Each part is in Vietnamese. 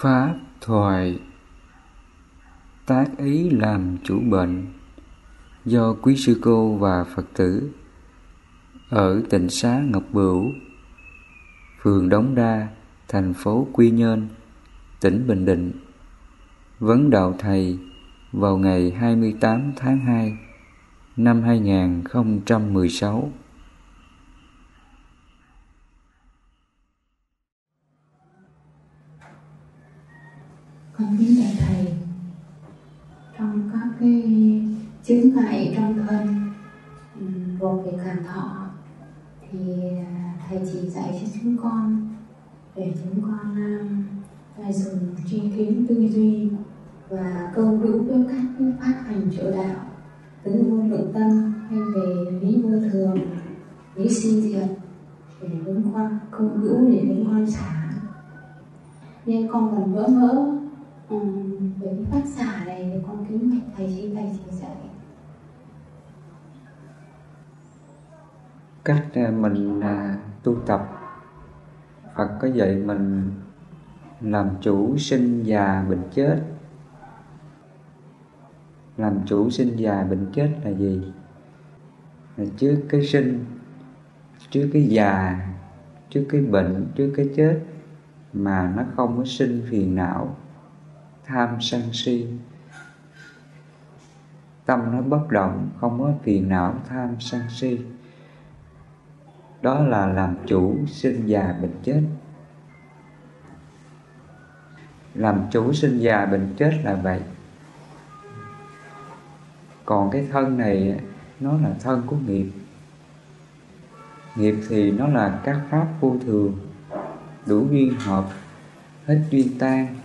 Pháp thoại. Tác ý làm chủ bệnh Do quý sư cô và Phật tử Ở tỉnh xá Ngọc Bửu Phường Đống Đa, thành phố Quy Nhơn, tỉnh Bình Định Vấn đạo Thầy vào ngày 28 tháng 2 năm 2016 con kính bạch thầy. Trong các cái chứng ngại trong thân gồm về cảm thọ, thì à, thầy chỉ dạy cho chúng con, để chúng con à, phải dùng tri kiến tư duy và câu hữu với các phát pháp hành chỗ đạo tứ vô lượng tâm hay về lý vô thường, lý sinh diệt để đứng quan câu hữu để đứng quan xả nên con còn vỡ mỡ ừ, về cái phát xả này thì con kính bạch thầy chỉ thầy chỉ dạy. Cách à, mình à, tu tập. Phật có dạy mình làm chủ sinh già bệnh chết. Làm chủ sinh già bệnh chết là gì? Là trước cái sinh trước cái già trước cái bệnh trước cái chết mà nó không có sinh phiền não tham sân si. Tâm nó bất động, không có phiền não tham sân si. Đó là làm chủ sinh già bệnh chết. Làm chủ sinh già bệnh chết là vậy. Còn cái thân này, nó là thân của nghiệp. Nghiệp thì nó là các pháp vô thường, đủ duyên hợp, hết duyên tan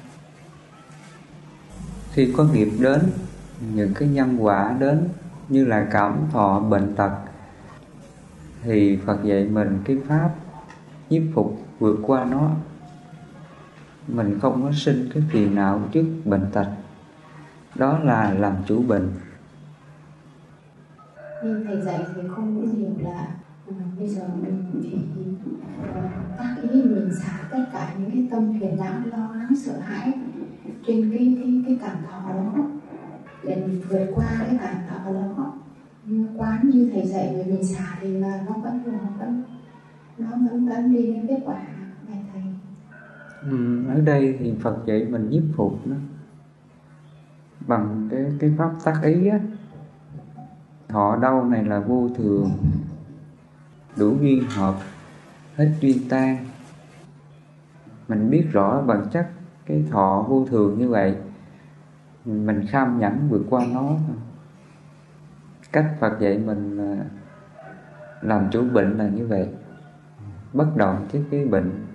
khi có nghiệp đến, những cái nhân quả đến như là cảm thọ, bệnh tật, thì Phật dạy mình cái pháp nhiếp phục vượt qua nó. Mình không có sinh cái phiền não trước bệnh tật. Đó là làm chủ bệnh. Nhưng thầy dạy thì không những hiểu là à, bây giờ mình chỉ tác ý mình xả tất cả những cái tâm phiền não, lo lắng, sợ hãi trên cái cái cái cảm thọ đó để mình vượt qua cái cảm thọ đó. Quán như thầy dạy người mình xả thì là nó vẫn nó vẫn nó vẫn vẫn đi đến kết quả này thầy. Ừ, ở đây thì Phật dạy mình nhiếp phục nó bằng cái cái pháp tác ý á. Thọ đau này là vô thường. Đủ duyên hợp hết duyên tan. Mình biết rõ bản chất cái thọ vô thường như vậy, mình kham nhẫn vượt qua nó. Cách Phật dạy mình à, làm chủ bệnh là như vậy. Bất động trước cái bệnh.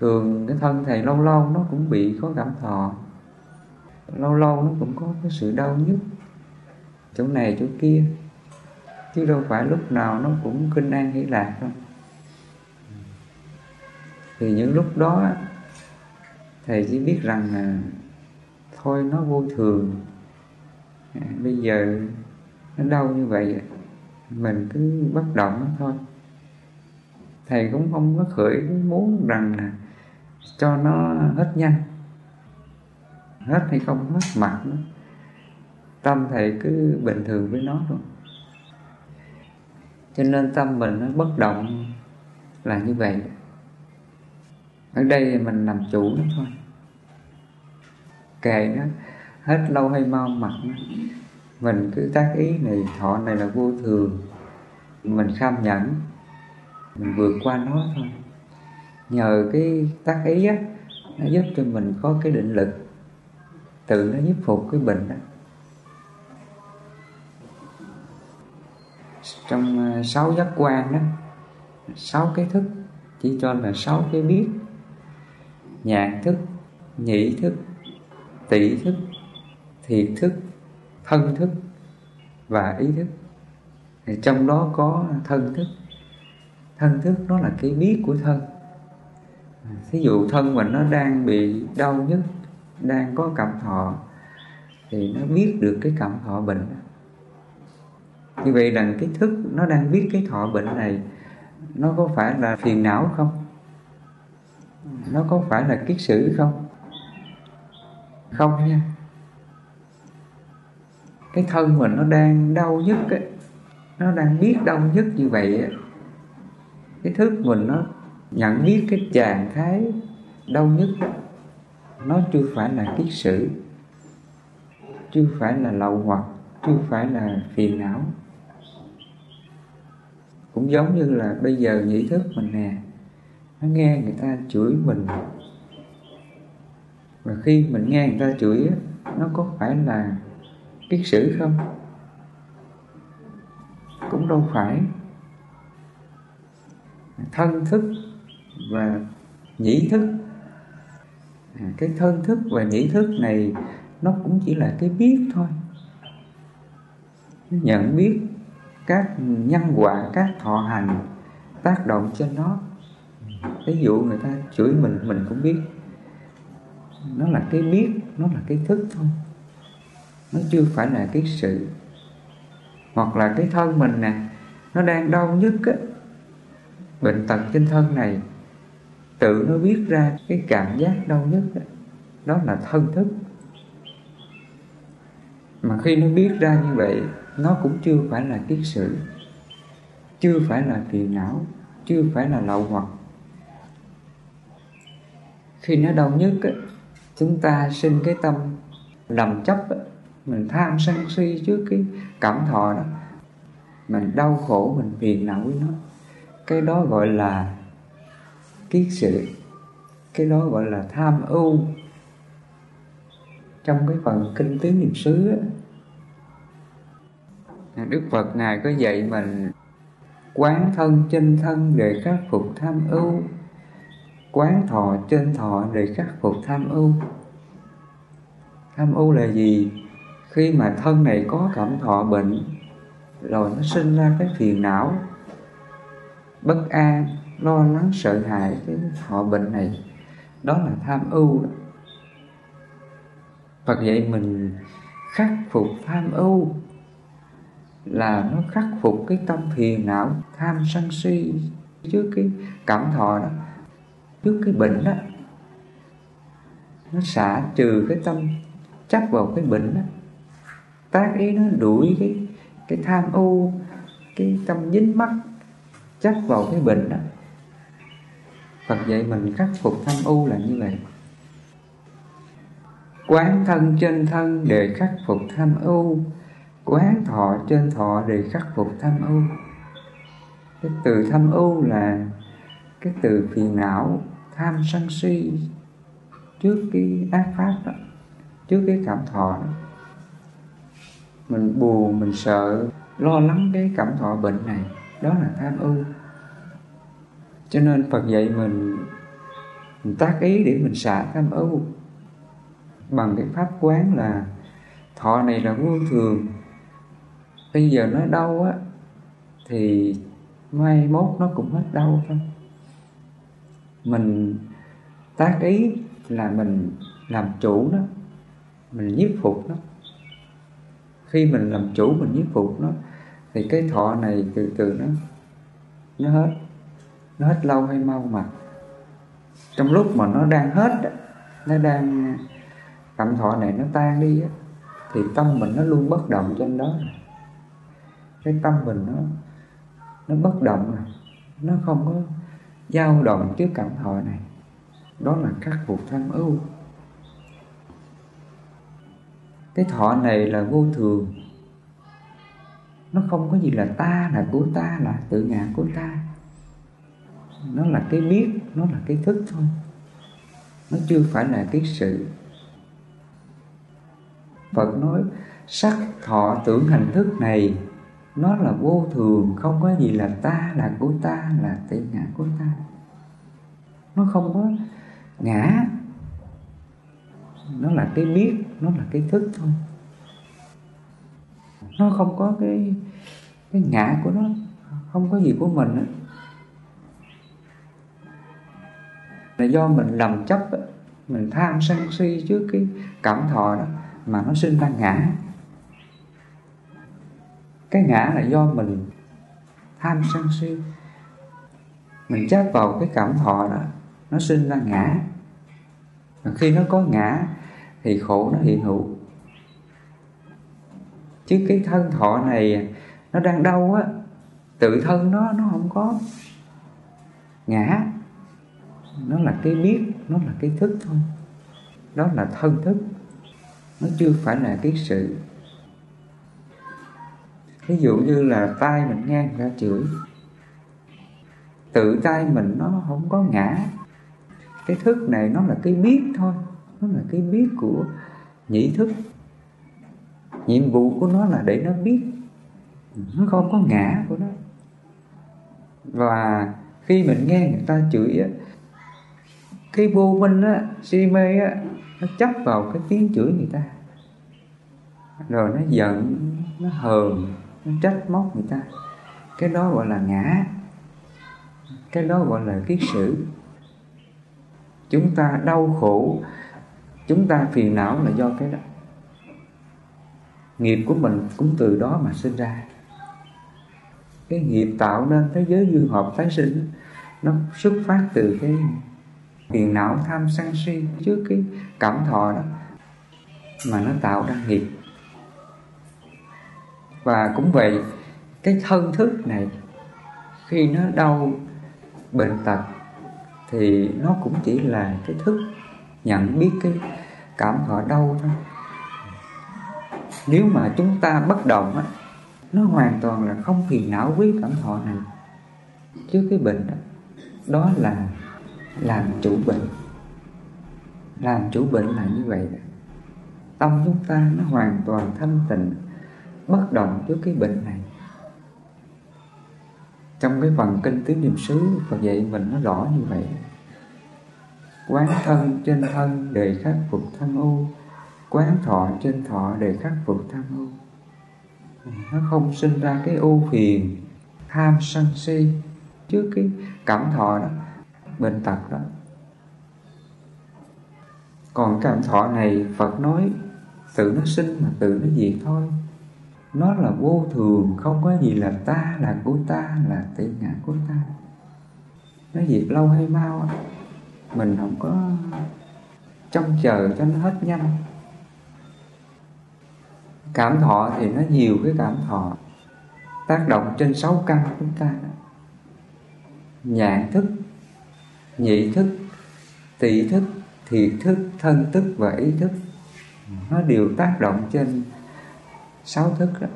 Thường cái thân thầy lâu lâu nó cũng bị có cảm thọ. Lâu lâu nó cũng có cái sự đau nhức. Chỗ này chỗ kia. Chứ đâu phải lúc nào nó cũng kinh an hỷ lạc đâu thì những lúc đó thầy chỉ biết rằng là thôi nó vô thường. À, bây giờ nó đau như vậy mình cứ bất động nó thôi. Thầy cũng không có khởi muốn rằng là cho nó hết nhanh. Hết hay không hết mặt nữa tâm thầy cứ bình thường với nó thôi. Cho nên tâm mình nó bất động là như vậy ở đây mình làm chủ nó thôi. Kệ nó, hết lâu hay mau mặt nó. Mình cứ tác ý này, thọ này là vô thường. Mình kham nhẫn, mình vượt qua nó thôi. Nhờ cái tác ý á, nó giúp cho mình có cái định lực. Tự nó giúp phục cái bệnh đó. Trong ờ, sáu giác quan đó, sáu cái thức, chỉ cho là sáu cái biết nhãn thức, nhĩ thức tỷ thức, thiệt thức, thân thức và ý thức. Thì trong đó có thân thức. Thân thức nó là cái biết của thân. Thí dụ thân mình nó đang bị đau nhức, đang có cảm thọ, thì nó biết được cái cảm thọ bệnh. Như vậy rằng cái thức nó đang biết cái thọ bệnh này, nó có phải là phiền não không? Nó có phải là kiết sử không? Không nha. Cái thân mình nó đang đau nhất ấy, nó đang biết đau nhất như vậy ấy. cái thức mình nó nhận biết cái trạng thái đau nhất ấy, nó chưa phải là kiết sử chưa phải là lậu hoặc chưa phải là phiền não. Cũng giống như là bây giờ nhĩ thức mình nè nó nghe người ta chửi mình. Và khi mình nghe người ta chửi nó có phải là kiết sử không? Cũng đâu phải. Thân thức và nhĩ thức. À, cái thân thức và nhĩ thức này nó cũng chỉ là cái biết thôi. Nhận biết các nhân quả các thọ hành tác động trên nó ví dụ người ta chửi mình mình cũng biết. Nó là cái biết nó là cái thức thôi. Nó chưa phải là cái sự. Hoặc là cái thân mình nè nó đang đau nhất á. Bệnh tật trên thân này tự nó biết ra cái cảm giác đau nhất đó, đó là thân thức. Mà khi nó biết ra như vậy nó cũng chưa phải là kiết sử chưa phải là phiền não chưa phải là lậu hoặc khi nó đau nhức ấy, chúng ta sinh cái tâm lầm chấp ấy, mình tham sân si trước cái cảm thọ đó. Mình đau khổ mình phiền não với nó. Cái đó gọi là kiết sự. Cái đó gọi là tham ưu. Trong cái phần kinh tứ niệm xứ Đức Phật Ngài có dạy mình quán thân chân thân để khắc phục tham ưu quán thọ, trên thọ để khắc phục tham ưu. Tham ưu là gì? Khi mà thân này có cảm thọ bệnh, rồi nó sinh ra cái phiền não, bất an, lo lắng, sợ hãi cái thọ bệnh này, đó là tham ưu. Phật dạy mình khắc phục tham ưu là nó khắc phục cái tâm phiền não, tham sân si trước cái cảm thọ đó trước cái bệnh đó nó xả trừ cái tâm chấp vào cái bệnh đó. Tác ý nó đuổi cái cái tham ô cái tâm dính mắc chấp vào cái bệnh đó. Phật dạy mình khắc phục tham u là như vậy. Quán thân trên thân để khắc phục tham u Quán thọ trên thọ để khắc phục tham u. Cái từ tham u là cái từ phiền não, tham sân si Trước cái ác pháp đó Trước cái cảm thọ đó. Mình buồn, mình sợ, lo lắng cái cảm thọ bệnh này Đó là tham ưu. Cho nên Phật dạy mình, mình tác ý để mình xả tham ưu. Bằng cái pháp quán là thọ này là vô thường. Bây giờ nó đau á thì mai mốt nó cũng hết đau thôi mình tác ý là mình làm chủ nó, mình nhiếp phục nó. Khi mình làm chủ, mình nhiếp phục nó, thì cái thọ này từ từ nó nó hết nó hết lâu hay mau mà. Trong lúc mà nó đang hết nó đang cảm thọ này nó tan đi thì tâm mình nó luôn bất động trên đó. Cái tâm mình nó nó bất động này nó không có dao động trước cảm thọ này. Đó là các phục tham ưu. Cái thọ này là vô thường. Nó không có gì là ta là của ta, là tự ngã của ta. Nó là cái biết, nó là cái thức thôi. Nó chưa phải là cái sự. Phật nói, sắc thọ tưởng hành thức này nó là vô thường, không có gì là ta, là của ta, là tự ngã của ta. Nó không có ngã. Nó là cái biết, nó là cái thức thôi. Nó không có cái cái ngã của nó, không có gì của mình đó. là do mình lầm chấp mình tham sân si trước cái cảm thọ đó mà nó sinh ra ngã cái ngã là do mình tham sân si. Mình chấp vào cái cảm thọ đó, nó sinh ra ngã. Và khi nó có ngã, thì khổ nó hiện hữu. Chứ cái thân thọ này, nó đang đau á, tự thân nó nó không có ngã. Nó là cái biết, nó là cái thức thôi. Đó là thân thức. Nó chưa phải là cái sự ví dụ như là tay mình nghe người ta chửi. Tự tay mình nó không có ngã. Cái thức này nó là cái biết thôi. Nó là cái biết của nhĩ thức. Nhiệm vụ của nó là để nó biết. Nó không có ngã của nó. Và khi mình nghe người ta chửi á, cái vô minh á, si mê á, nó chấp vào cái tiếng chửi người ta. Rồi nó giận, nó hờn nó trách móc người ta. Cái đó gọi là ngã. Cái đó gọi là kiết sử. Chúng ta đau khổ, chúng ta phiền não là do cái đó. Nghiệp của mình cũng từ đó mà sinh ra. Cái nghiệp tạo nên thế giới dương hợp tái sinh, nó xuất phát từ cái phiền não tham sân si trước cái cảm thọ đó mà nó tạo ra nghiệp và cũng vậy cái thân thức này khi nó đau bệnh tật thì nó cũng chỉ là cái thức nhận biết cái cảm thọ đau thôi. Nếu mà chúng ta bất động á nó hoàn toàn là không phiền não với cảm thọ này. Chứ cái bệnh đó, đó là làm chủ bệnh. Làm chủ bệnh là như vậy. Đó. tâm chúng ta nó hoàn toàn thanh tịnh bất động trước cái bệnh này. Trong cái phần kinh tứ niệm xứ, Phật dạy mình nó rõ như vậy. Quán thân trên thân để khắc phục tham ô. Quán thọ trên thọ để khắc phục tham ô. Nó không sinh ra cái ưu phiền, tham sân si. Trước cái cảm thọ đó, bệnh tật đó. Còn cảm thọ này, Phật nói tự nó sinh mà tự nó diệt thôi nó là vô thường, không có gì là ta, là của ta, là tự ngã của ta. Nó diệt lâu hay mau mình không có trông chờ cho nó hết nhanh. Cảm thọ thì nó nhiều cái cảm thọ, tác động trên sáu căn của chúng ta. Nhãn thức, nhị thức tỷ thức, thiệt thức, thân thức và ý thức, nó đều tác động trên sáu thức đó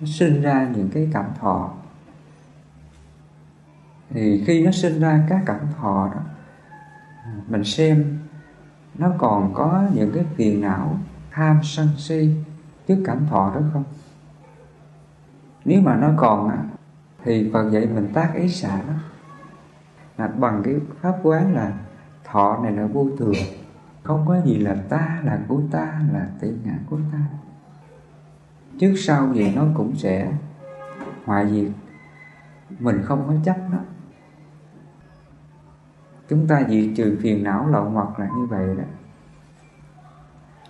nó sinh ra những cái cảm thọ. Thì khi nó sinh ra các cảm thọ đó, mình xem nó còn có những cái phiền não, tham sân si trước cảm thọ đó không? Nếu mà nó còn thì phần dạy mình tác ý xả đó là bằng cái pháp quán là thọ này là vô thường, không có gì là ta là của ta, là tỷ ngã của ta trước sau gì nó cũng sẽ hoại diệt. Mình không có chấp nó chúng ta diệt trừ phiền não lậu hoặc là như vậy đó.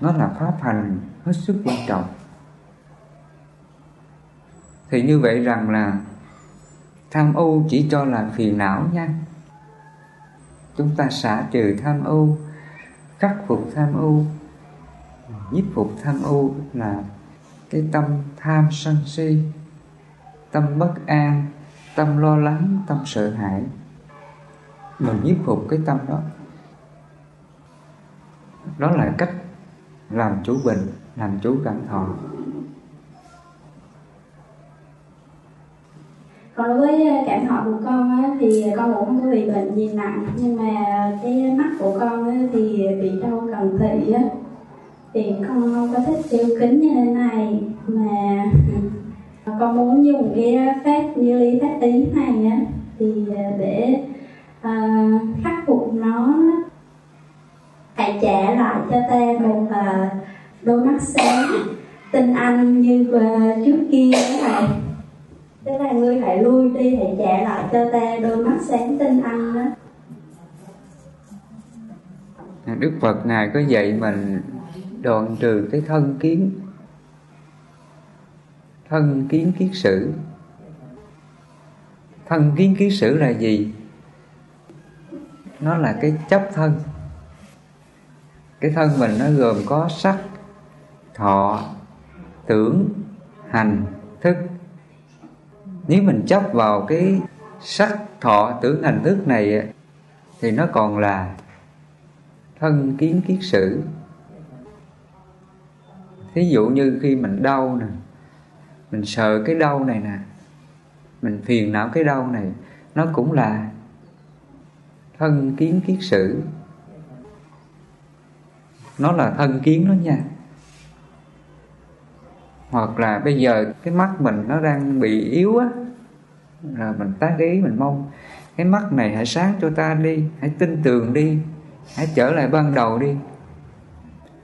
Nó là pháp hành hết sức quan trọng. Thì như vậy rằng là tham ô chỉ cho là phiền não nha. Chúng ta xả trừ tham ô, khắc phục tham ô, nhiếp phục tham ô là cái tâm tham sân si tâm bất an tâm lo lắng tâm sợ hãi. Mình nhiếp phục cái tâm đó đó là cách làm chủ bình làm chủ cảm thọ. Còn đối với ờ, cảm thọ của con á, thì con cũng không có bị bệnh gì nặng nhưng mà cái mắt của con á, thì bị đau cần thị á thì con không có thích đeo kính như thế này mà con muốn dùng cái phép như lý phép ý này á thì à, để uh, khắc phục nó hãy trả lại cho ta một uh, đôi mắt sáng tinh anh như uh, trước kia này. thầy tức là ngươi hãy lui đi hãy trả lại cho ta đôi mắt sáng tinh anh đó Đức Phật Ngài có dạy mình đoạn trừ cái thân kiến. Thân kiến kiết sử. Thân kiến kiết sử là gì? nó là cái chấp thân. Cái thân mình nó gồm có sắc, thọ, tưởng, hành, thức. Nếu mình chấp vào cái sắc, thọ, tưởng, hành, thức này thì nó còn là thân kiến kiết sử thí dụ như khi mình đau nè, mình sợ cái đau này nè, mình phiền não cái đau này, nó cũng là thân kiến kiết sử. Nó là thân kiến đó nha. Hoặc là bây giờ cái mắt mình nó đang bị yếu á, là mình tác ý, mình mong cái mắt này hãy sáng cho ta đi, hãy tin tưởng đi, hãy trở lại ban đầu đi.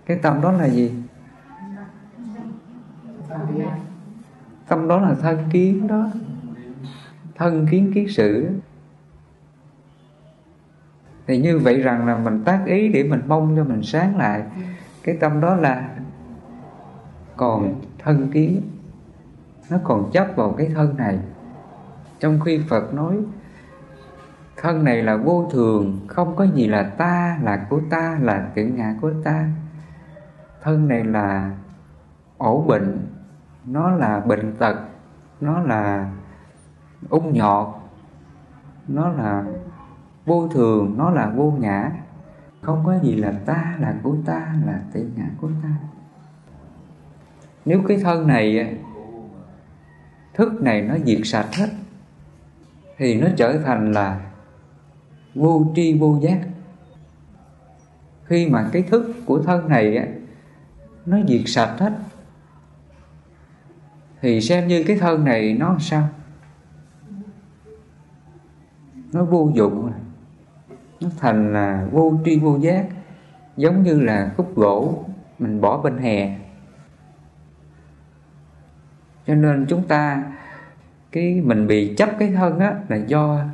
Cái tâm đó là gì? Tâm đó là thân kiến đó. Thân kiến kiến sự. Thì như vậy rằng là mình tác ý để mình mong cho mình sáng lại. Cái tâm đó là còn thân kiến. Nó còn chấp vào cái thân này. Trong khi phật nói, thân này là vô thường, không có gì là ta, là của ta, là tự ngã của ta. Thân này là ổ bệnh nó là bệnh tật, nó là ung nhọt, nó là vô thường, nó là vô ngã. Không có gì là ta là của ta, là tự ngã của ta. Nếu cái thân này, thức này nó diệt sạch hết, thì nó trở thành là vô tri vô giác. Khi mà cái thức của thân này nó diệt sạch hết thì xem như cái thân này nó sao? Nó vô dụng. Nó thành là vô tri vô giác. Giống như là khúc gỗ mình bỏ bên hè. Cho nên chúng ta, cái mình bị chấp cái thân á, là do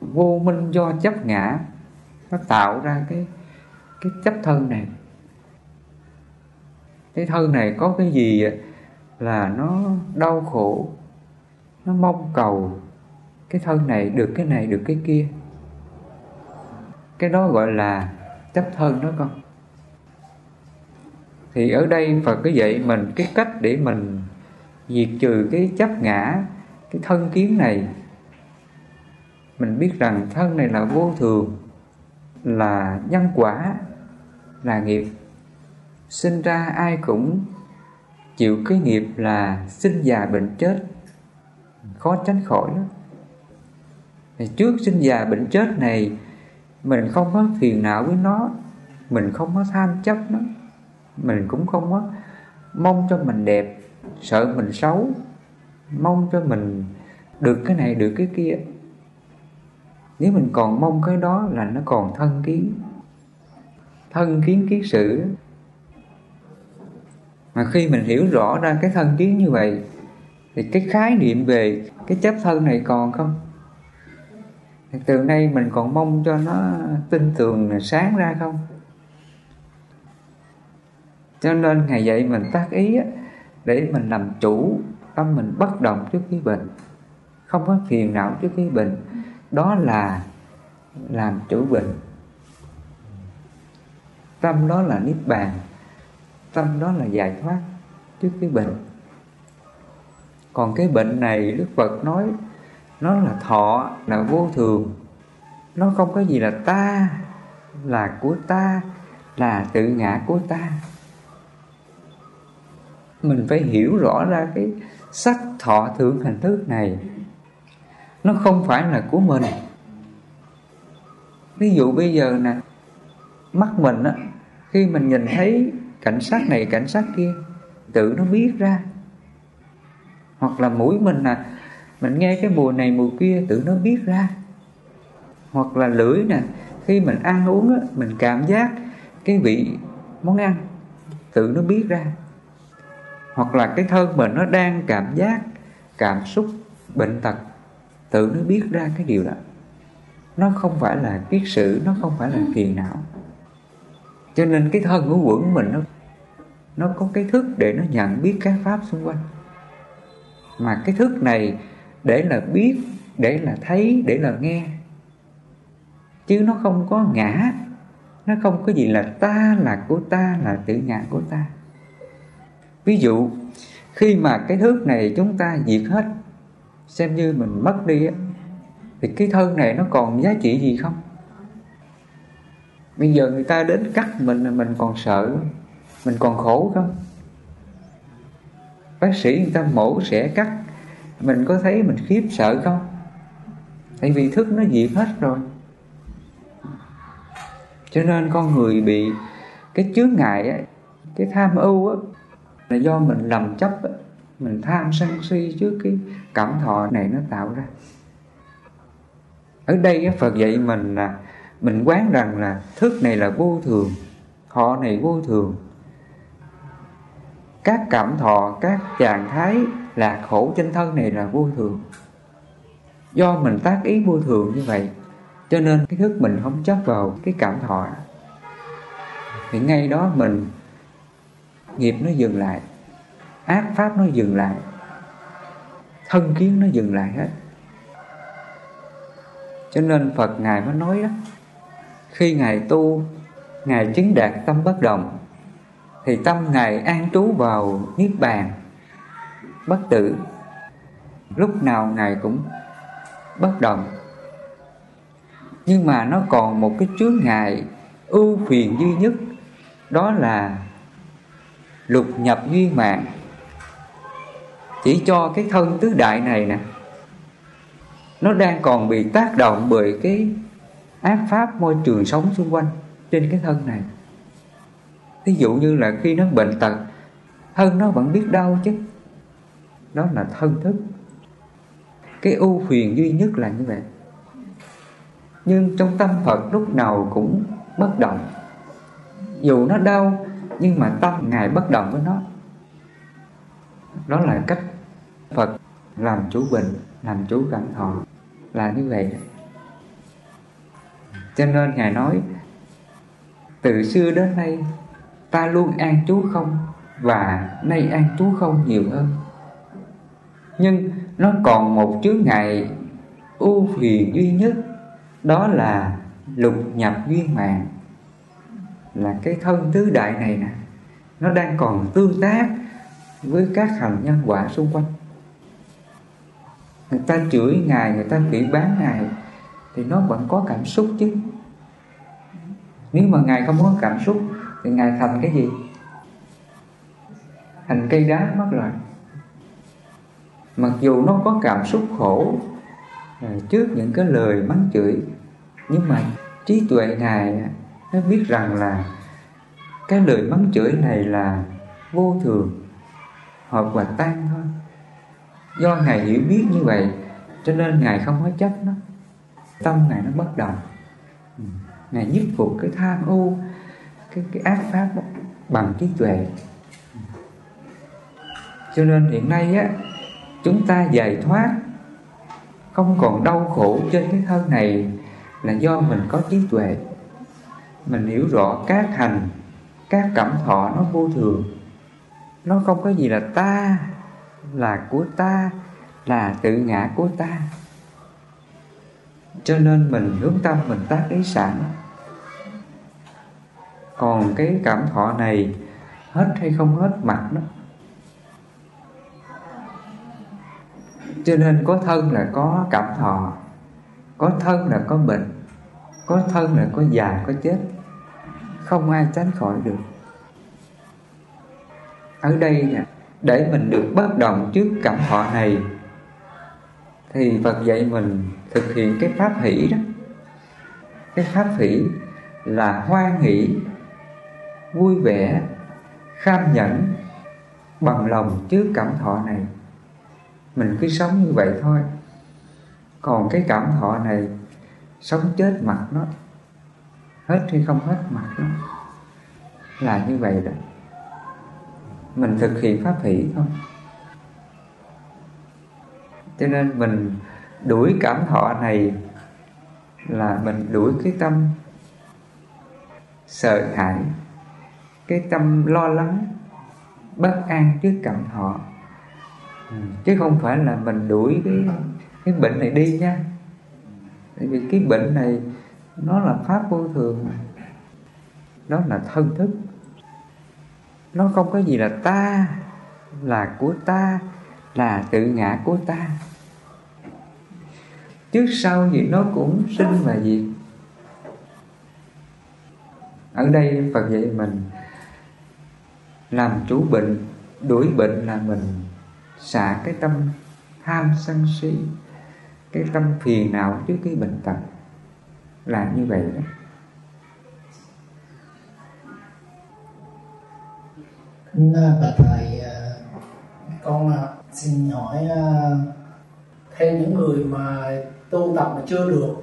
vô minh, do chấp ngã. Nó tạo ra cái cái chấp thân này. Cái thân này có cái gì là nó đau khổ, nó mong cầu cái thân này được cái này, được cái kia. Cái đó gọi là chấp thân đó con. Thì ở đây Phật cứ dạy mình cái cách để mình diệt trừ cái chấp ngã, cái thân kiến này. Mình biết rằng thân này là vô thường, là nhân quả, là nghiệp. Sinh ra ai cũng chịu cái nghiệp là sinh già bệnh chết. Khó tránh khỏi đó trước sinh già bệnh chết này, mình không có phiền não với nó, mình không có tham chấp nó, mình cũng không có mong cho mình đẹp, sợ mình xấu, mong cho mình được cái này, được cái kia. Nếu mình còn mong cái đó là nó còn thân kiến. Thân kiến kiến sự mà khi mình hiểu rõ ra cái thân kiến như vậy, thì cái khái niệm về cái chấp thân này còn không? Thì từ nay mình còn mong cho nó tin tường, sáng ra không? Cho nên ngày vậy mình tác ý để mình làm chủ, tâm mình bất động trước cái bệnh, không có phiền não trước cái bệnh. Đó là làm chủ bệnh. Tâm đó là niết bàn tâm đó là giải thoát trước cái bệnh. Còn cái bệnh này đức phật nói, nó là thọ, là vô thường. Nó không có gì là ta, là của ta, là tự ngã của ta. Mình phải hiểu rõ ra cái sắc thọ thượng hành thức này. Nó không phải là của mình. Ví dụ bây giờ nè, mắt mình á, khi mình nhìn thấy cảnh sát này cảnh sát kia tự nó biết ra. Hoặc là mũi mình là mình nghe cái mùi này mùi kia tự nó biết ra. Hoặc là lưỡi nè khi mình ăn uống á, mình cảm giác cái vị món ăn tự nó biết ra. Hoặc là cái thân mình nó đang cảm giác cảm xúc bệnh tật tự nó biết ra cái điều đó. Nó không phải là kiết sử nó không phải là phiền não cho nên cái thân của quẩn mình nó nó có cái thức để nó nhận biết các pháp xung quanh. Mà cái thức này để là biết, để là thấy, để là nghe. Chứ nó không có ngã, nó không có gì là ta là của ta, là tự ngã của ta. Ví dụ, khi mà cái thức này chúng ta diệt hết, xem như mình mất đi thì cái thân này nó còn giá trị gì không? Bây giờ người ta đến cắt mình mình còn sợ mình còn khổ không? Bác sĩ người ta mổ sẽ cắt mình có thấy mình khiếp sợ không? Tại vì thức nó diệt hết rồi. Cho nên con người bị cái chướng ngại ấy, cái tham ưu ấy, là do mình lầm chấp ấy, mình tham sân si trước cái cảm thọ này nó tạo ra. Ở đây cái Phật dạy mình là mình quán rằng là thức này là vô thường, thọ này vô thường. Các cảm thọ, các trạng thái lạc khổ trên thân này là vô thường. Do mình tác ý vô thường như vậy, cho nên cái thức mình không chấp vào cái cảm thọ. Thì ngay đó mình, nghiệp nó dừng lại, ác pháp nó dừng lại, thân kiến nó dừng lại hết. Cho nên Phật Ngài mới nói đó khi Ngài tu, Ngài chứng đạt tâm bất động, Thì tâm Ngài an trú vào Niết Bàn, Bất tử. Lúc nào Ngài cũng bất động. Nhưng mà nó còn một cái chướng ngại ưu phiền duy nhất, Đó là lục nhập duy mạng. Chỉ cho cái thân tứ đại này nè, nó đang còn bị tác động bởi cái ác pháp môi trường sống xung quanh trên cái thân này. Ví dụ như là khi nó bệnh tật, thân nó vẫn biết đau chứ. Đó là thân thức. Cái ưu phiền duy nhất là như vậy. Nhưng trong tâm Phật lúc nào cũng bất động. Dù nó đau, nhưng mà tâm ngài bất động với nó. Đó là cách Phật làm chủ bình làm chủ cảm thọ. Là như vậy cho nên ngài nói, từ xưa đến nay, ta luôn an trú không và nay an trú không nhiều hơn. Nhưng nó còn một chướng ngại ưu phiền duy nhất, đó là lục nhập duyên mạng là cái thân tứ đại này nè, nó đang còn tương tác với các hành nhân quả xung quanh. Người ta chửi ngài, người ta phỉ bán ngài thì nó vẫn có cảm xúc chứ. Nếu mà ngài không có cảm xúc, thì ngài thành cái gì? Thành cây đá mất rồi. Mặc dù nó có cảm xúc khổ à, trước những cái lời mắng chửi, nhưng mà trí tuệ ngài nó biết rằng là cái lời mắng chửi này là vô thường, hợp và tan thôi. Do ngài hiểu biết như vậy, cho nên ngài không có chấp nó tâm ngài nó bất động. Ừ. Ngài nhất phục cái tham ô cái cái ác pháp bằng trí tuệ. Ừ. Cho nên hiện nay á, chúng ta giải thoát, không còn đau khổ trên cái thân này là do mình có trí tuệ. Mình hiểu rõ các hành, các cảm thọ nó vô thường. Nó không có gì là ta, là của ta, là tự ngã của ta cho nên mình hướng tâm, mình tác ý sẵn. Còn cái cảm thọ này, hết hay không hết mặt đó. Cho nên có thân là có cảm thọ, có thân là có bệnh, có thân là có già, có chết. Không ai tránh khỏi được. Ở đây nè, để mình được bất động trước cảm thọ này thì Phật dạy mình thực hiện cái pháp hỷ đó. Cái pháp hỷ là hoan hỷ, vui vẻ, kham nhẫn bằng lòng trước cảm thọ này. Mình cứ sống như vậy thôi. Còn cái cảm thọ này, sống chết mặt nó, hết hay không hết mặt nó, là như vậy đó. Mình thực hiện pháp hỷ thôi cho nên mình đuổi cảm thọ này là mình đuổi cái tâm sợ hãi, cái tâm lo lắng, bất an trước cảm thọ. Ừ, chứ không phải là mình đuổi cái cái bệnh này đi nha. Tại vì cái bệnh này nó là pháp vô thường nó là thân thức. Nó không có gì là ta là của ta, là tự ngã của ta trước sau gì nó cũng sinh và diệt. Ở đây Phật dạy mình làm chủ bệnh, đuổi bệnh là mình xả cái tâm tham sân si, cái tâm phiền não trước cái bệnh tật là như vậy đó. Kính à, bà thầy à, con à, xin hỏi theo những người mà tu tập mà chưa được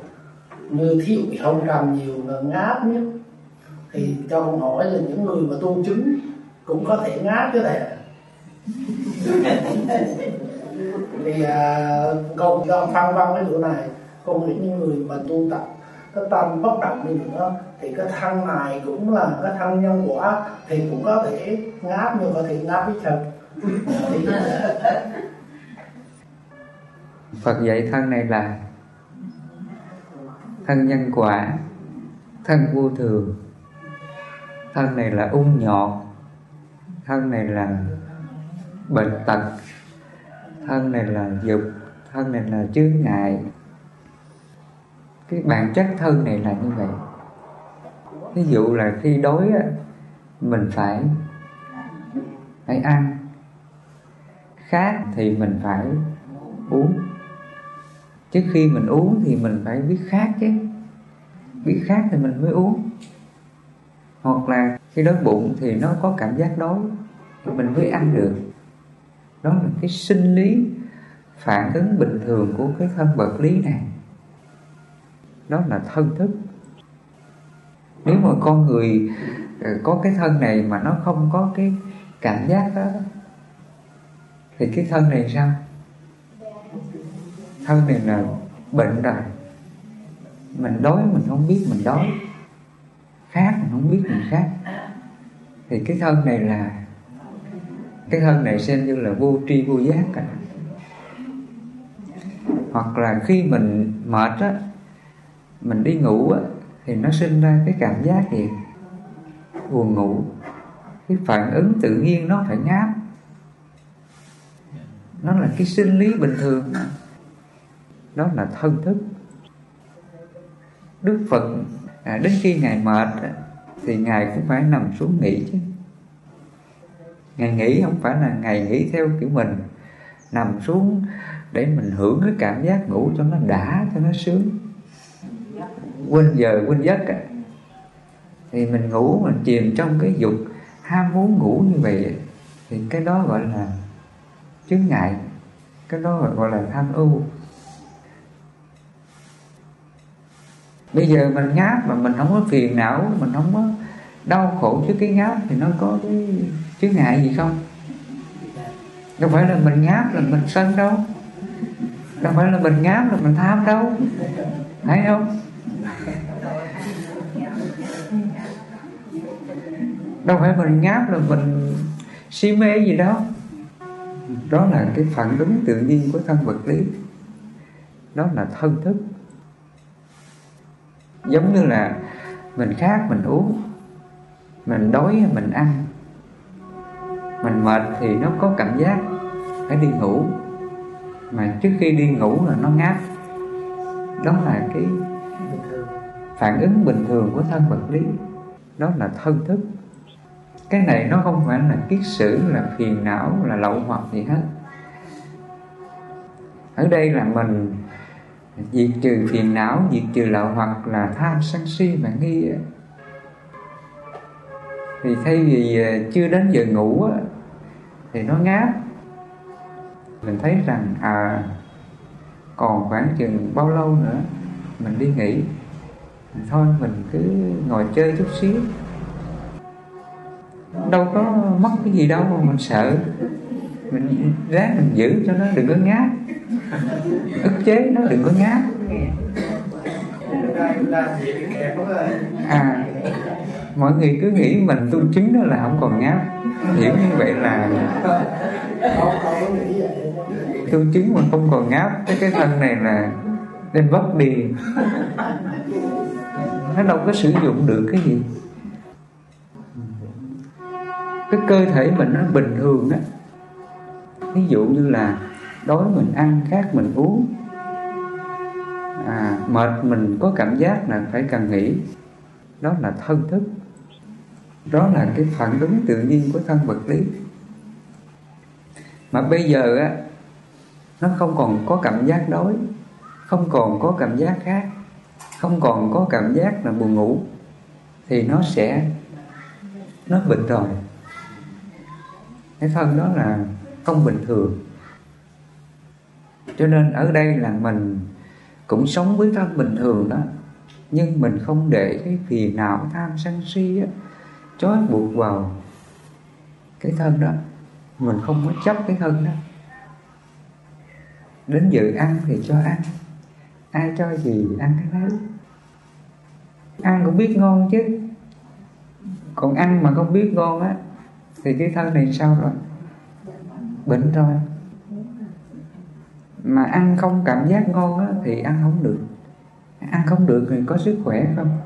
như thiếu bị không trầm nhiều là ngáp nhất. Thì cho con hỏi là những người mà tu chứng cũng có thể ngáp chứ thầy. Thì à, con con phân vân cái chỗ này con nghĩ những người mà tu tập cái tâm bất động đi nữa thì cái thân này cũng là cái thân nhân quả thì cũng có thể ngáp nhưng có thể ngáp với thật thì Phật dạy thân này là thân nhân quả thân vô thường. Thân này là ung nhọt thân này là bệnh tật thân này là dục thân này là chướng ngại. Cái bản chất thân này là như vậy. Ví dụ là khi đói á, mình phải phải ăn. Khát thì mình phải uống trước khi mình uống thì mình phải biết khác chứ. Biết khác thì mình mới uống. Hoặc là khi đói bụng thì nó có cảm giác đói, thì mình mới ăn được. Đó là cái sinh lý phản ứng bình thường của cái thân vật lý này. Đó là thân thức. Nếu mà con người ờ, có cái thân này mà nó không có cái cảm giác đó, thì cái thân này sao? Thân này là bệnh rồi. Mình đói, mình không biết mình đói. Khát, mình không biết mình khát. Thì cái thân này là, cái thân này xem như là vô tri, vô giác cả. Hoặc là khi mình mệt á, mình đi ngủ á, thì nó sinh ra cái cảm giác gì? Buồn ngủ. Cái phản ứng tự nhiên nó phải ngáp. Nó là cái sinh lý bình thường đó là thân thức. Đức phật à, đến khi ngài mệt thì ngài cũng phải nằm xuống nghỉ chứ. Ngài nghỉ không phải là ngài nghỉ theo kiểu mình nằm xuống để mình hưởng cái cảm giác ngủ cho nó đã cho nó sướng. Quên giờ quên giấc à. thì mình ngủ mình chìm trong cái dục ham muốn ngủ như vậy thì cái đó gọi là chướng ngại. Cái đó gọi là tham ưu. Bây giờ mình ngáp mà mình không có phiền não, mình không có đau khổ trước cái ngáp thì nó có cái chướng ngại gì không? Đâu phải là mình ngáp là mình sân đâu. Đâu phải là mình ngáp là mình tham đâu. Thấy không? Đâu phải mình ngáp là mình si mê gì đâu đó là cái phản ứng tự nhiên của thân vật lý. Đó là thân thức giống như là mình khát, mình uống, mình đói, mình ăn. Mình mệt thì nó có cảm giác phải đi ngủ. Mà trước khi đi ngủ là nó ngáp. Đó là cái phản ứng bình thường của thân vật lý. Đó là thân thức. Cái này nó không phải là kiết sử, là phiền não, là lậu hoặc gì hết. Ở đây là mình diệt trừ phiền não, diệt trừ lậu hoặc là tham sân si và nghi thì thay vì ờ, chưa đến giờ ngủ thì nó ngáp. Mình thấy rằng à còn khoảng chừng bao lâu nữa, mình đi nghỉ. Thôi, mình cứ ngồi chơi chút xíu. Đâu có mất cái gì đâu mà mình sợ mình ráng mình giữ cho nó, đừng có ngáp. Ức chế nó, đừng có ngáp. À mọi người cứ nghĩ mình tu chứng đó là không còn ngáp. Hiểu như vậy là tu chứng mà không còn ngáp, cái cái thân này là nên vất đi. Nó đâu có sử dụng được cái gì. Cái cơ thể mình nó bình thường á ví dụ như là đói mình ăn khát mình uống. À, mệt mình có cảm giác là phải cần nghỉ. Đó là thân thức. Đó là cái phản ứng tự nhiên của thân vật lý. Mà bây giờ á nó không còn có cảm giác đói không còn có cảm giác khác không còn có cảm giác là buồn ngủ thì nó sẽ nó bệnh rồi. Cái thân đó là không bình thường. Cho nên ở đây là mình cũng sống với thân bình thường đó, nhưng mình không để cái phiền não tham sân si á, trói buộc vào cái thân đó. Mình không có chấp cái thân đó. Đến dự ăn thì cho ăn, ai cho gì ăn cái đấy ăn cũng biết ngon chứ. Còn ăn mà không biết ngon á, thì cái thân này sao rồi? Bệnh rồi. Mà ăn không cảm giác ngon á, thì ăn không được. Ăn không được thì có sức khỏe không?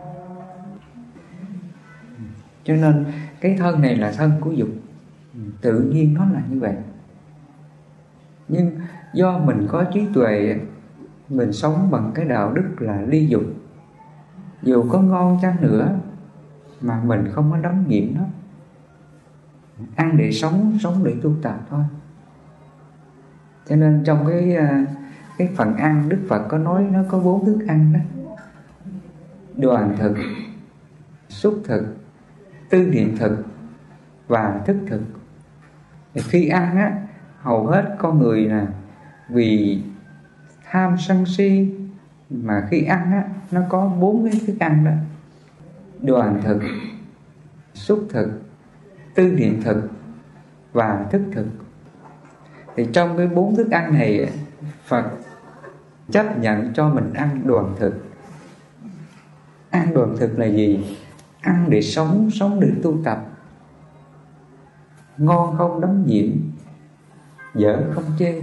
Cho nên cái thân này là thân của dục. Tự nhiên nó là như vậy. Nhưng do mình có trí tuệ mình sống bằng cái đạo đức là ly dục. Dù có ngon chăng nữa mà mình không có đắm nhiễm nó. Ăn để sống sống để tu tập thôi cho nên trong cái à, cái phần ăn, đức phật có nói nó có bốn thức ăn đó. Đoàn thực, xúc thực, tư niệm thực và thức thực. Thì khi ăn á, hầu hết con người là vì tham sân si mà khi ăn á, nó có bốn cái thức ăn đó. Đoàn thực, xúc thực, tư niệm thực và thức thực thì trong cái bốn thức ăn này, Phật chấp nhận cho mình ăn đoàn thực. Ăn đoàn thực là gì? Ăn để sống sống để tu tập. Ngon không đấm nhiễm, dở không chê.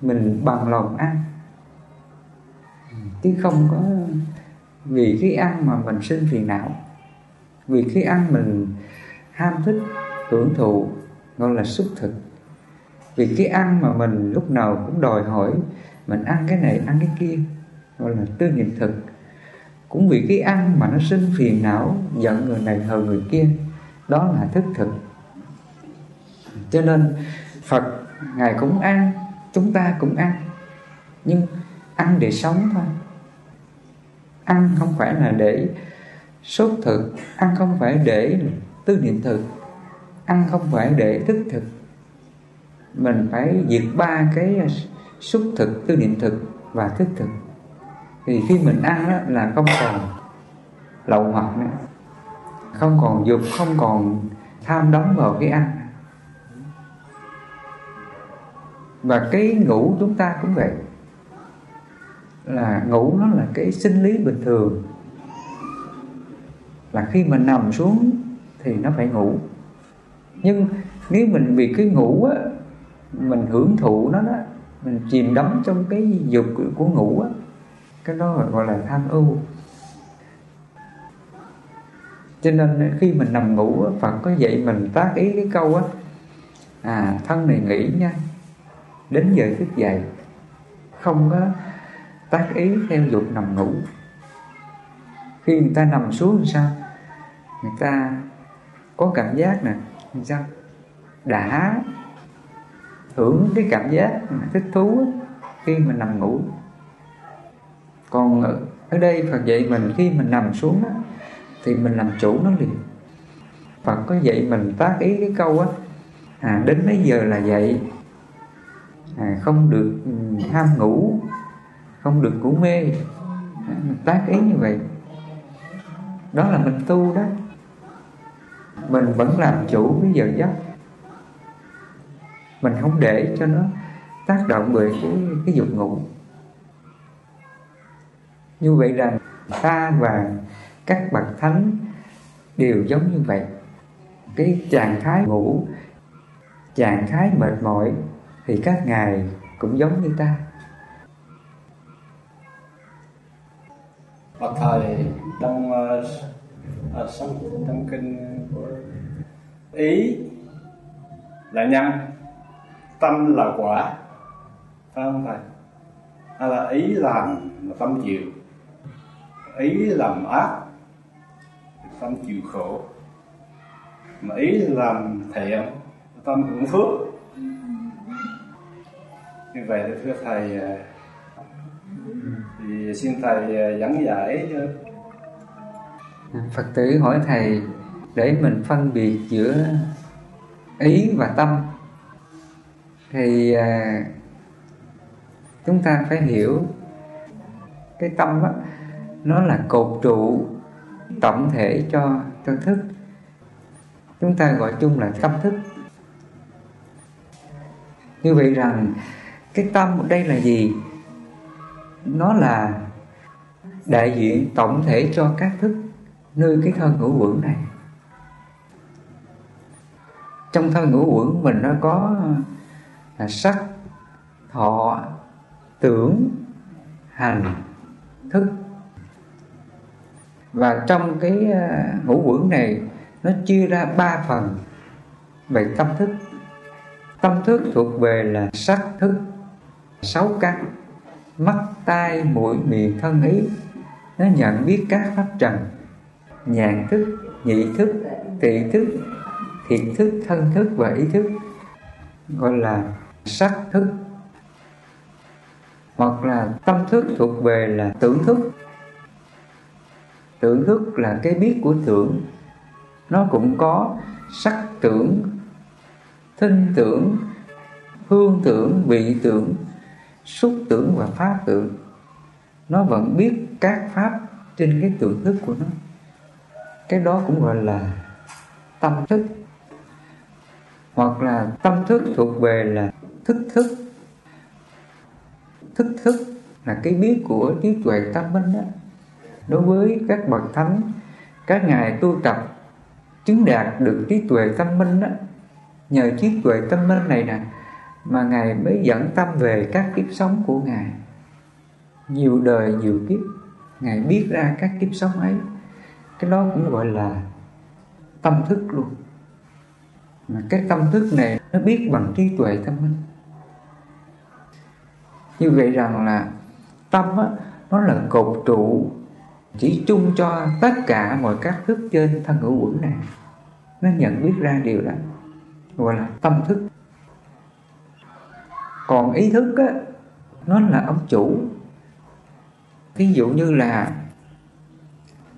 Mình bằng lòng ăn. Chứ không có vì khi ăn mà mình sinh phiền não. Vì khi ăn mình ham thích, hưởng thụ, gọi là xúc thực vì cái ăn mà mình lúc nào cũng đòi hỏi, mình ăn cái này, ăn cái kia, gọi là tư niệm thực. Cũng vì cái ăn mà nó sinh phiền não, giận người này, hờn người kia, đó là thức thực. Cho nên Phật, Ngài cũng ăn, chúng ta cũng ăn, nhưng ăn để sống thôi. Ăn không phải là để sốt thực, ăn không phải để tư niệm thực. Ăn không phải để thức thực mình phải diệt ba cái à, xúc thực, tư niệm thực và thức thực. Thì khi mình ăn đó là không còn lậu hoặc nữa. Không còn dục, không còn tham đắm vào cái ăn. Và cái ngủ chúng ta cũng vậy. Là ngủ nó là cái sinh lý bình thường. Là khi mình nằm xuống thì nó phải ngủ. Nhưng nếu mình vì cái ngủ á mình hưởng thụ nó đó, mình chìm đắm trong cái dục của ngủ á. Cái đó gọi là tham ưu. Cho nên khi mình nằm ngủ Phật có dạy mình tác ý cái câu á à thân này nghỉ nha, đến giờ thức dậy. Không có tác ý theo dục nằm ngủ. Khi người ta nằm xuống làm sao? Người ta có cảm giác nè, làm sao? Đã hưởng cái cảm giác thích thú khi mình nằm ngủ. Còn ở đây Phật dạy mình khi mình nằm xuống thì mình làm chủ nó liền. Phật có dạy mình tác ý cái câu á à, đến mấy giờ là dậy. À, không được ừ, ham ngủ không được ngủ mê. À, mình tác ý như vậy. Đó là mình tu đó. Mình vẫn làm chủ cái giờ giấc mình không để cho nó tác động bởi cái cái dục ngủ. Như vậy rằng ta và các bậc thánh đều giống như vậy. Cái trạng thái ngủ trạng thái mệt mỏi thì các ngài cũng giống như ta. Bậc thầy trong uh, uh, trong kinh của ý là nhân tâm là quả, phải không thầy? Hay là ý làm là tâm chịu ý làm ác, tâm chịu khổ. Mà ý làm thiện tâm hưởng phước. Như vậy thì thưa thầy à, thì xin thầy dẫn giảng giải. Phật tử hỏi thầy, để mình phân biệt giữa ý và tâm thì à, chúng ta phải hiểu cái tâm đó, nó là cột trụ tổng thể cho tâm thức. Chúng ta gọi chung là tâm thức. Như vậy rằng cái tâm ở đây là gì? Nó là đại diện tổng thể cho các thức nơi cái thân ngũ quẩn này. Trong thân ngũ quẩn mình nó có sắc, thọ, tưởng, hành, thức. Và trong cái ờ, ngũ quẩn này, nó chia ra ba phần về tâm thức. Tâm thức thuộc về là sắc thức, sáu căn, mắt, tai, mũi, miệng, thân, ý. Nó nhận biết các pháp trần, nhàn thức, nhị thức, tị thức thiệt thức, thân thức và ý thức, gọi là sắc thức. Hoặc là tâm thức thuộc về là tưởng thức. Tưởng thức là cái biết của tưởng nó cũng có sắc tưởng, thinh tưởng, hương tưởng, vị tưởng, xúc tưởng và pháp tưởng. Nó vẫn biết các pháp trên cái tưởng thức của nó. Cái đó cũng gọi là tâm thức. Hoặc là tâm thức thuộc về là thức thức. Thức thức là cái biết của trí tuệ tâm minh đó. Đối với các bậc thánh, các ngài tu tập, chứng đạt được trí tuệ tâm minh đó, nhờ trí tuệ tâm minh này nè, mà ngài mới dẫn tâm về các kiếp sống của ngài. Nhiều đời, nhiều kiếp, ngài biết ra các kiếp sống ấy. Cái đó cũng gọi là tâm thức luôn. Mà cái tâm thức này nó biết bằng trí tuệ tâm minh như vậy rằng là tâm á, nó là cột trụ chỉ chung cho tất cả mọi các thức trên thân ngũ quẩn này. Nó nhận biết ra điều đó gọi là tâm thức. Còn ý thức á, nó là ông chủ. Ví dụ như là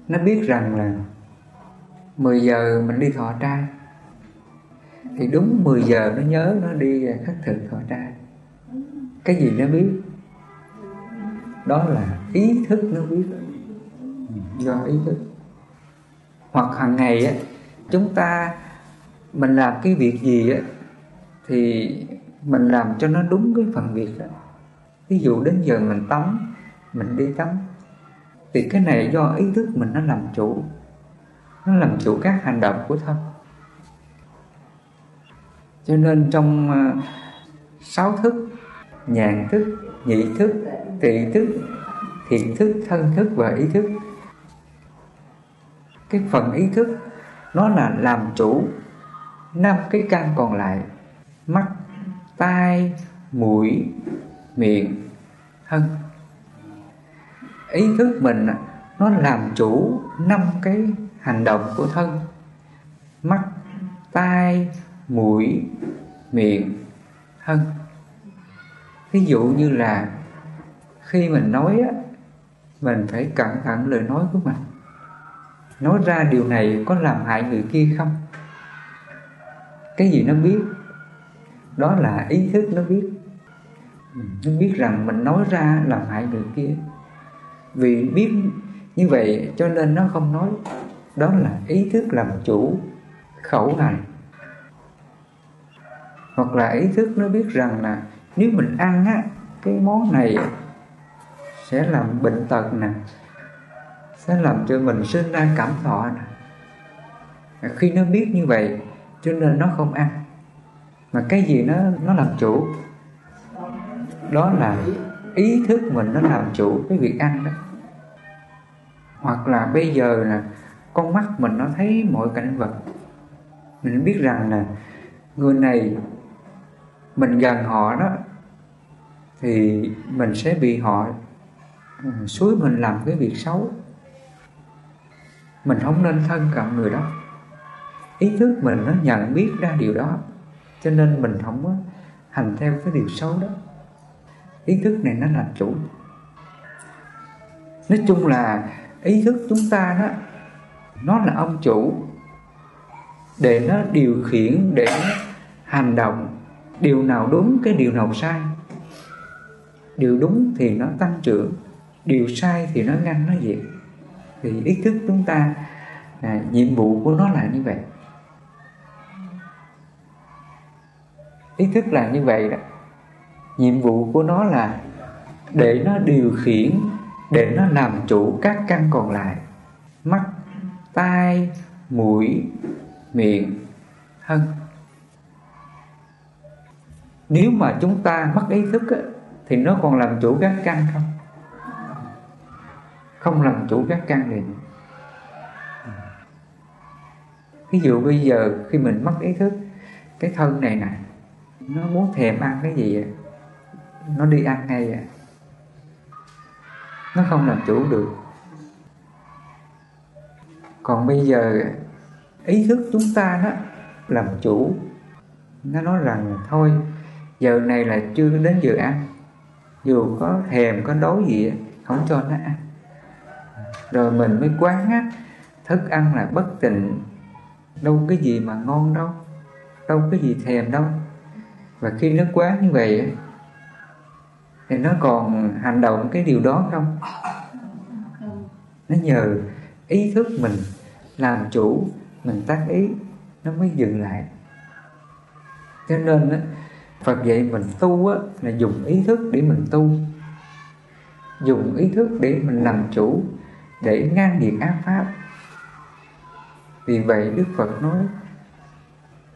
nó biết rằng là 10 giờ mình đi thọ trai thì đúng 10 giờ nó nhớ nó đi khất thực thọ trai cái gì nó biết? Đó là ý thức nó biết. Do ý thức. Hoặc hàng ngày á, chúng ta, mình làm cái việc gì á, thì mình làm cho nó đúng cái phần việc đó. Ví dụ đến giờ mình tắm, mình đi tắm. Thì cái này do ý thức mình nó làm chủ. Nó làm chủ các hành động của thân. Cho nên trong ờ, sáu thức nhàn thức, nhị thức, tị thức, thiện thức, thân thức và ý thức. Cái phần ý thức, nó là làm chủ. Năm cái căn còn lại, mắt, tai, mũi, miệng, thân. Ý thức mình, nó làm chủ năm cái hành động của thân. Mắt, tai, mũi, miệng, thân ví dụ như là khi mình nói á, mình phải cẩn thận lời nói của mình. Nói ra điều này có làm hại người kia không? Cái gì nó biết? Đó là ý thức nó biết. Nó biết rằng mình nói ra làm hại người kia. Vì biết như vậy cho nên nó không nói. Đó là ý thức làm chủ, khẩu hành. Hoặc là ý thức nó biết rằng là nếu mình ăn á, cái món này sẽ làm bệnh tật nè, sẽ làm cho mình sinh ra cảm thọ nè. Khi nó biết như vậy, cho nên nó không ăn. Mà cái gì nó nó làm chủ? Đó là ý thức mình nó làm chủ cái việc ăn đó. Hoặc là bây giờ là con mắt mình nó thấy mọi cảnh vật. Mình biết rằng là người này, mình gần họ đó thì mình sẽ bị họ ừ, suối mình làm cái việc xấu. Mình không nên thân cận người đó. Ý thức mình nó nhận biết ra điều đó, cho nên mình không có hành theo cái điều xấu đó. Ý thức này nó làm chủ. Nói chung là ý thức chúng ta đó, nó là ông chủ để nó điều khiển, để nó hành động. Điều nào đúng, cái điều nào sai điều đúng thì nó tăng trưởng điều sai thì nó ngăn nó diệt. Thì ý thức chúng ta à, nhiệm vụ của nó là như vậy. Ý thức là như vậy đó. Nhiệm vụ của nó là để nó điều khiển để nó làm chủ các căn còn lại. Mắt tai mũi miệng thân. Nếu mà chúng ta mất ý thức thì nó còn làm chủ các căn không? Không làm chủ các căn thì ví dụ bây giờ khi mình mất ý thức, cái thân này nè, nó muốn thèm ăn cái gì nó đi ăn ngay à nó không làm chủ được. Còn bây giờ ý thức chúng ta đó làm chủ, nó nói rằng thôi, giờ này là chưa đến giờ ăn dù có thèm có đói gì không cho nó ăn. Rồi mình mới quán á thức ăn là bất tịnh. Đâu cái gì mà ngon đâu đâu cái gì thèm đâu. Và khi nó quá như vậy thì nó còn hành động cái điều đó không? Nó nhờ ý thức mình làm chủ mình tác ý nó mới dừng lại. Cho nên á, Phật dạy mình tu á, là dùng ý thức để mình tu. Dùng ý thức để mình làm chủ để ngăn diệt ác pháp. Vì vậy Đức Phật nói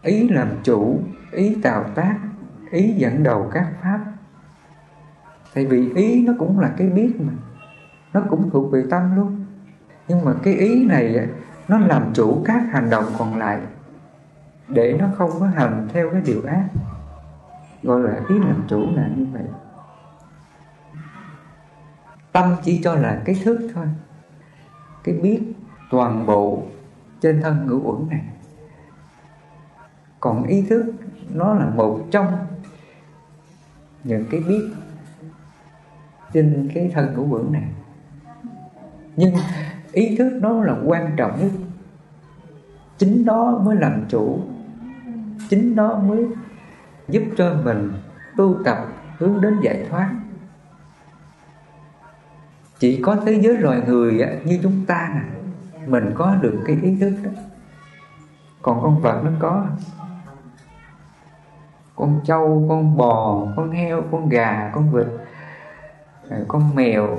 ý làm chủ ý tạo tác ý dẫn đầu các pháp. Tại vì ý nó cũng là cái biết mà nó cũng thuộc về tâm luôn. Nhưng mà cái ý này nó làm chủ các hành động còn lại để nó không có hành theo cái điều ác gọi là ý làm chủ là như vậy. Tâm chỉ cho là cái thức thôi. Cái biết toàn bộ trên thân ngũ uẩn này. Còn ý thức, nó là một trong những cái biết trên cái thân ngũ uẩn này. Nhưng ý thức nó là quan trọng nhất. Chính nó mới làm chủ. Chính nó mới giúp cho mình tu tập hướng đến giải thoát. Chỉ có thế giới loài người như chúng ta nè, mình có được cái ý thức đó. Còn con vật nó có. Con trâu, con bò, con heo, con gà, con vịt con mèo,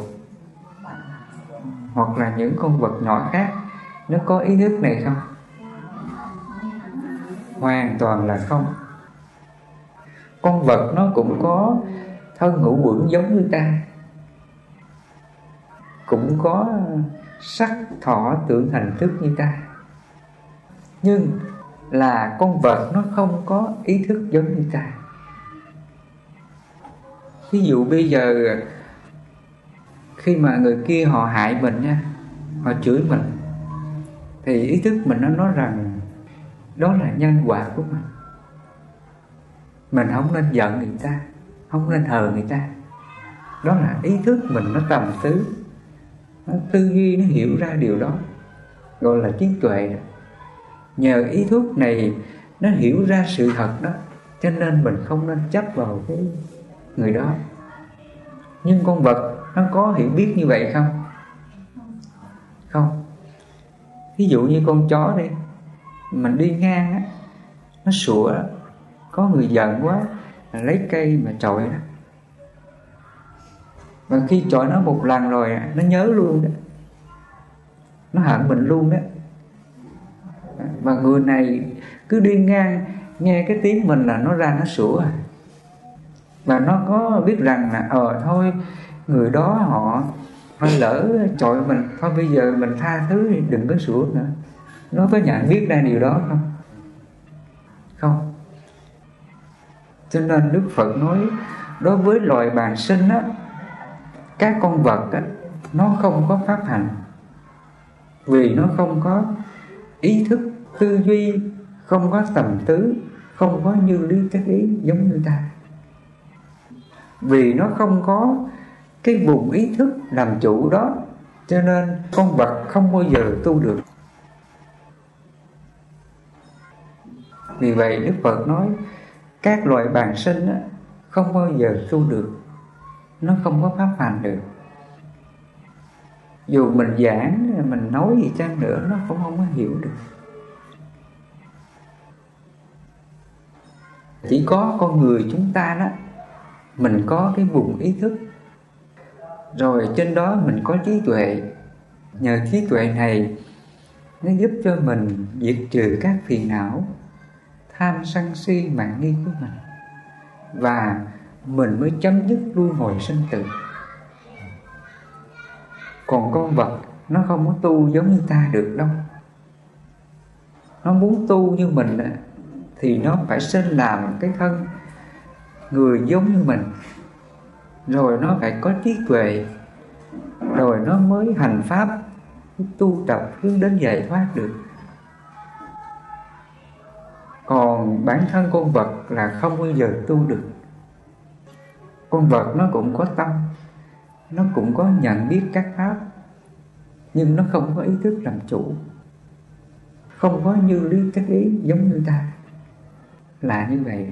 hoặc là những con vật nhỏ khác, nó có ý thức này không? Hoàn toàn là không con vật nó cũng có thân ngũ quẩn giống như ta. Cũng có sắc thọ tưởng hành thức như ta. Nhưng là con vật nó không có ý thức giống như ta. Ví dụ bây giờ khi mà người kia họ hại mình nha, họ chửi mình, thì ý thức mình nó nói rằng đó là nhân quả của mình mình không nên giận người ta, không nên hờ người ta. Đó là ý thức mình nó tầm tứ. Nó tư duy, nó hiểu ra điều đó. Gọi là trí tuệ. Đó. nhờ ý thức này, nó hiểu ra sự thật đó, cho nên mình không nên chấp vào cái người đó. Nhưng con vật, nó có hiểu biết như vậy không? Không. Ví dụ như con chó đi, mình đi ngang á, nó sủa có người giận quá, lấy cây mà chọi đó. Và khi chọi nó một lần rồi, nó nhớ luôn đó. Nó hận mình luôn đó. Và người này cứ đi ngang, nghe cái tiếng mình là nó ra nó sủa. Và nó có biết rằng là ờ thôi, người đó họ Thôi lỡ chọi mình, Thôi bây giờ mình tha thứ đừng có sửa nữa. Nó có nhận biết ra điều đó không? Không. Cho nên Đức Phật nói, Đối với loài bàn sinh á, Các con vật á, Nó không có pháp hành. Vì nó không có ý thức, tư duy, Không có tầm tứ Không có như lý, các ý giống như ta. Vì nó không có cái vùng ý thức làm chủ đó, cho nên con vật không bao giờ tu được. Vì vậy đức phật nói các loại bản sinh á, không bao giờ tu được. Nó không có pháp hành được. Dù mình giảng mình nói gì chăng nữa nó cũng không có hiểu được. Chỉ có con người chúng ta đó mình có cái vùng ý thức. Rồi trên đó mình có trí tuệ. Nhờ trí tuệ này nó giúp cho mình diệt trừ các phiền não tham sân si mạng nghi của mình. Và mình mới chấm dứt luân hồi sinh tử. Còn con vật, nó không có tu giống như ta được đâu. Nó muốn tu như mình thì nó phải sinh làm cái thân người giống như mình. Rồi nó phải có trí tuệ. Rồi nó mới hành pháp, tu tập hướng đến giải thoát được còn bản thân con vật là không bao giờ tu được. Con vật nó cũng có tâm, nó cũng có nhận biết các pháp, nhưng nó không có ý thức làm chủ. Không có như lý cách ý giống như ta. Là như vậy